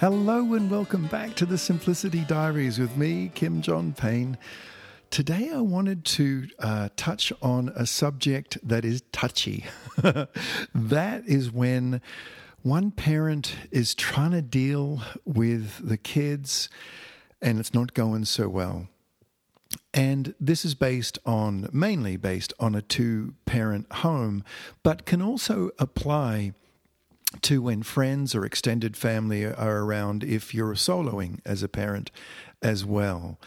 Hello and welcome back to the Simplicity Diaries with me, Kim John Payne. Today, I wanted to uh, touch on a subject that is touchy. that is when one parent is trying to deal with the kids and it's not going so well. And this is based on, mainly based on a two parent home, but can also apply to when friends or extended family are around if you're soloing as a parent as well.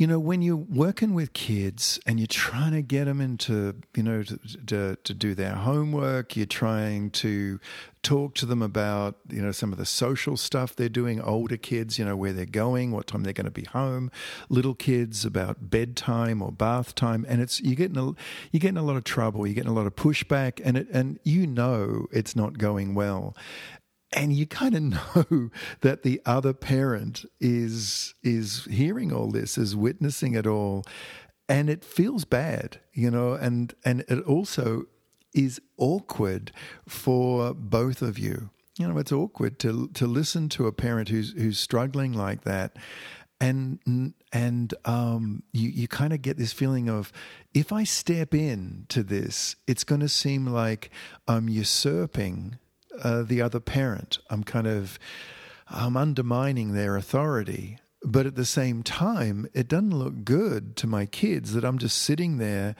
You know, when you're working with kids and you're trying to get them into, you know, to, to, to, do their homework, you're trying to talk to them about, you know, some of the social stuff they're doing, older kids, you know, where they're going, what time they're going to be home, little kids about bedtime or bath time. And it's, you're getting a, you're getting a lot of trouble, you're getting a lot of pushback and it, and you know it's not going well and you kind of know that the other parent is is hearing all this is witnessing it all. And it feels bad you know and and it also is awkward for both of you. You know it's awkward to to listen to a parent who's who's struggling like that. And and um, you you kind of get this feeling of if I step in to this, it's going to seem like I'm usurping uh, the other parent. I'm kind of I'm undermining their authority. But at the same time, it doesn't look good to my kids that I'm just sitting there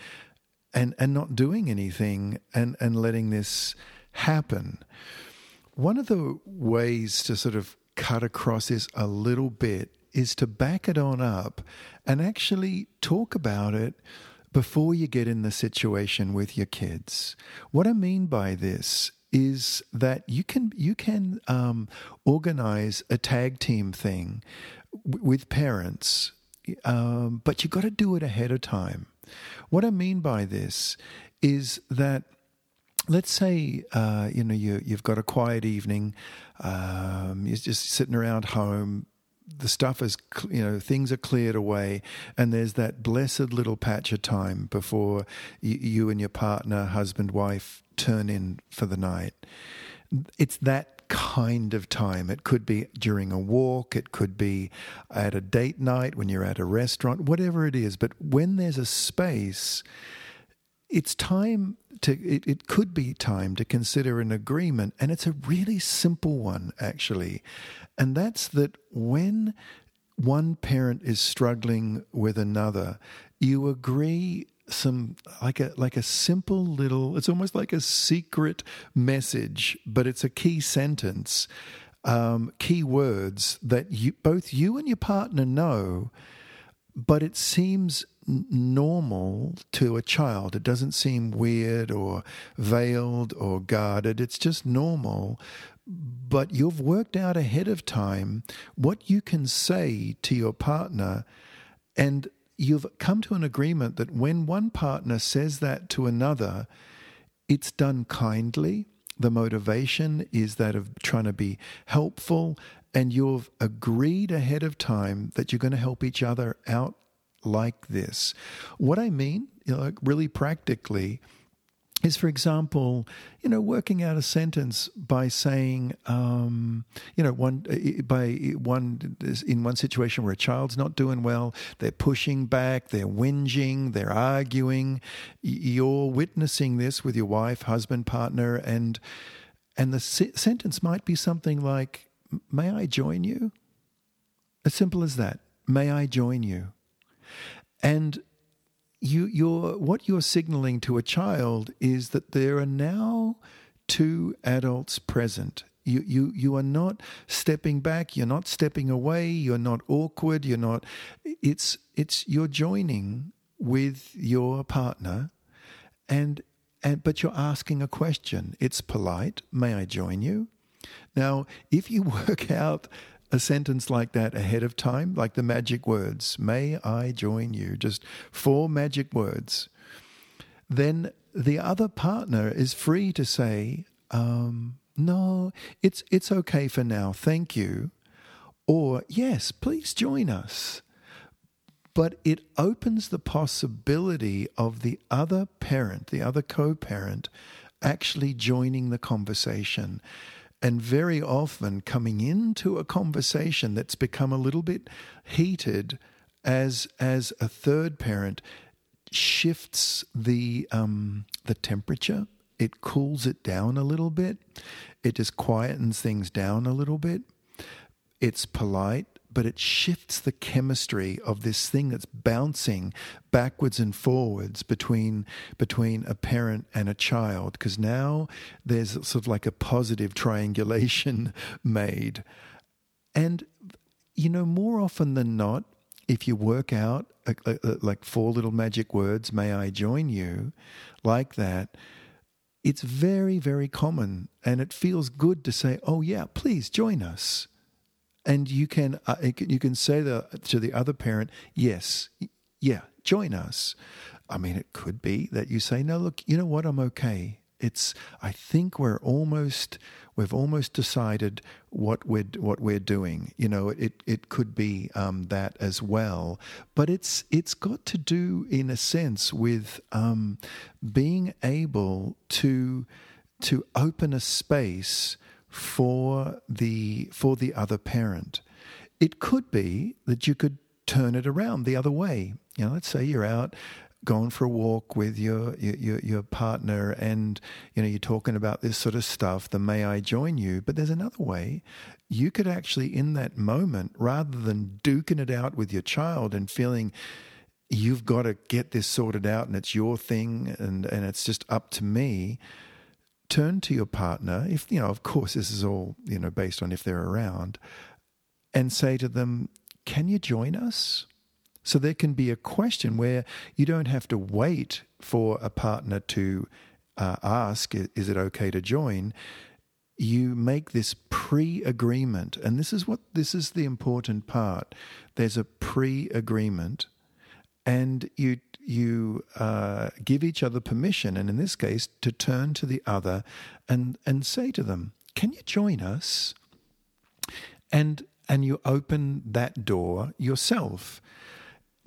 and, and not doing anything and, and letting this happen. One of the ways to sort of cut across this a little bit is to back it on up and actually talk about it before you get in the situation with your kids. What I mean by this is that you can you can um, organize a tag team thing w- with parents, um, but you've got to do it ahead of time. What I mean by this is that let's say uh, you know you you've got a quiet evening, um, you're just sitting around home. The stuff is, you know, things are cleared away, and there's that blessed little patch of time before you and your partner, husband, wife, turn in for the night. It's that kind of time. It could be during a walk, it could be at a date night when you're at a restaurant, whatever it is. But when there's a space, it's time to, it, it could be time to consider an agreement. And it's a really simple one, actually. And that's that when one parent is struggling with another, you agree some like a like a simple little it's almost like a secret message but it's a key sentence um, key words that you both you and your partner know but it seems normal to a child. It doesn't seem weird or veiled or guarded. It's just normal. But you've worked out ahead of time what you can say to your partner and you've come to an agreement that when one partner says that to another, it's done kindly. The motivation is that of trying to be helpful, and you've agreed ahead of time that you're going to help each other out like this. What I mean, you know, really practically, is, for example, you know, working out a sentence by saying, um, you know, one by one in one situation where a child's not doing well, they're pushing back, they're whinging, they're arguing. You're witnessing this with your wife, husband, partner, and and the se- sentence might be something like, "May I join you?" As simple as that. May I join you? And you you're what you're signaling to a child is that there are now two adults present. You you you are not stepping back. You're not stepping away. You're not awkward. You're not it's it's you're joining with your partner and and but you're asking a question. It's polite. May i join you? Now if you work out a sentence like that ahead of time, like the magic words, may I join you, just four magic words, then the other partner is free to say, um, no, it's, it's okay for now, thank you. Or, yes, please join us. But it opens the possibility of the other parent, the other co parent, actually joining the conversation And very often, coming into a conversation that's become a little bit heated, as as a third parent shifts the um, the temperature. It cools it down a little bit. It just quietens things down a little bit. It's polite but it shifts the chemistry of this thing that's bouncing backwards and forwards between between a parent and a child because now there's sort of like a positive triangulation made. And you know more often than not if you work out uh, uh, uh, like four little magic words may i join you? like that it's very very common. And it feels good to say oh yeah please join us and you can uh, you can say the, to the other parent, yes, yeah, join us. I mean, it could be that you say, no, look, you know what, I'm okay. It's I think we're almost we've almost decided what we're what we're doing. You know, it it could be um, that as well, but it's it's got to do in a sense with um, being able to to open a space for the for the other parent. It could be that you could turn it around the other way. You know, let's say you're out going for a walk with your, your your partner and you know you're talking about this sort of stuff the may i join you but there's another way you could actually in that moment rather than duking it out with your child and feeling you've got to get this sorted out and it's your thing and and it's just up to me turn to your partner, if, you know, of course, this is all, you know, based on if they're around, and say to them, Can you join us? So there can be a question where you don't have to wait for a partner to uh, ask, Is it okay to join? You make this pre agreement. And this is what this is the important part. There's a pre agreement and you you uh, give each other permission, and in this case, to turn to the other and and say to them, "Can you join us?" And and you open that door yourself.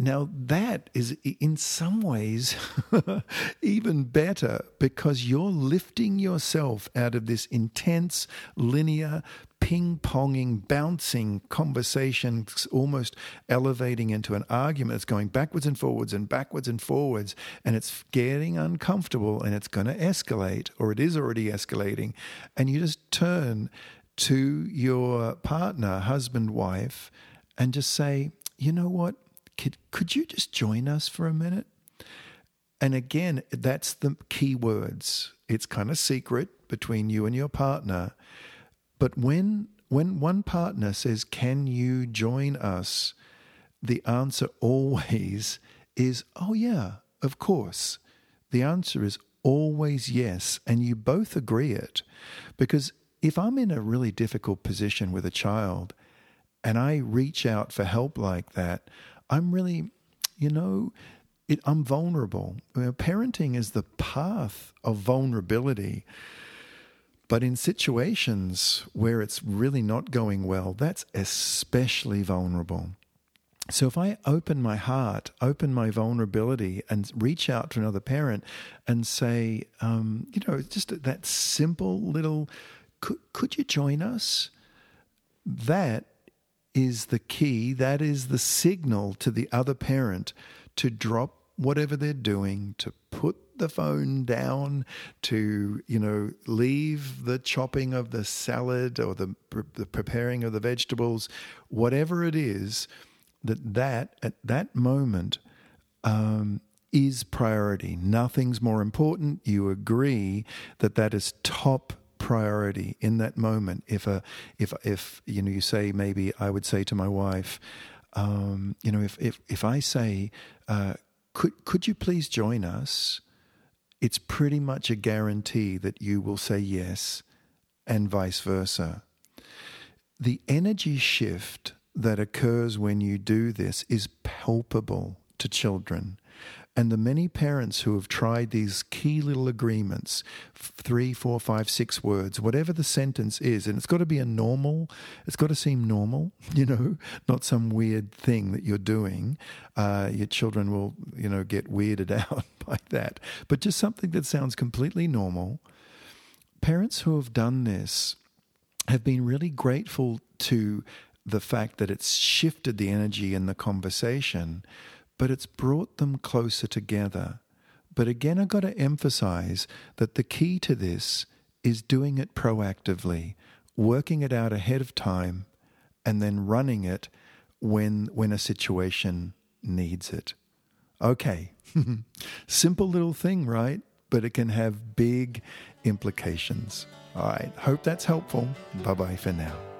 Now, that is in some ways even better because you're lifting yourself out of this intense, linear, ping ponging, bouncing conversation, almost elevating into an argument. It's going backwards and forwards and backwards and forwards, and it's getting uncomfortable and it's going to escalate, or it is already escalating. And you just turn to your partner, husband, wife, and just say, you know what? Could, could you just join us for a minute? And again, that's the key words. It's kind of secret between you and your partner. But when when one partner says, "Can you join us?" the answer always is, "Oh yeah, of course." The answer is always yes, and you both agree it. Because if I'm in a really difficult position with a child and I reach out for help like that, I'm really, you know, it, I'm vulnerable. parenting is the path of vulnerability. But in situations where it's really not going well, that's especially vulnerable. So if I open my heart, open my vulnerability, and reach out to another parent and say, um, you know, just that simple little, could, could you join us? That is the key, that is the signal to the other parent to drop whatever they're doing, to put the phone down, to, you know, leave the chopping of the salad or the, the preparing of the vegetables, whatever it is, that that at that moment um, is priority. Nothing's more important. You agree that that is top priority in that moment. If a if if you know you say maybe I would say to my wife, um, you know, if if if I say, uh, could could you please join us? It's pretty much a guarantee that you will say yes, and vice versa. The energy shift that occurs when you do this is palpable to children. And the many parents who have tried these key little agreements, three, four, five, six words, whatever the sentence is, and it's got to be a normal, it's got to seem normal, you know, not some weird thing that you're doing. Uh, your children will, you know, get weirded out by that, but just something that sounds completely normal. Parents who have done this have been really grateful to the fact that it's shifted the energy in the conversation, but it's brought them closer together. But again, I've got to emphasize that the key to this is doing it proactively, working it out ahead of time, and then running it when, when a situation needs it. Okay, simple little thing, right? But it can have big implications. All right, hope that's helpful. Bye bye for now.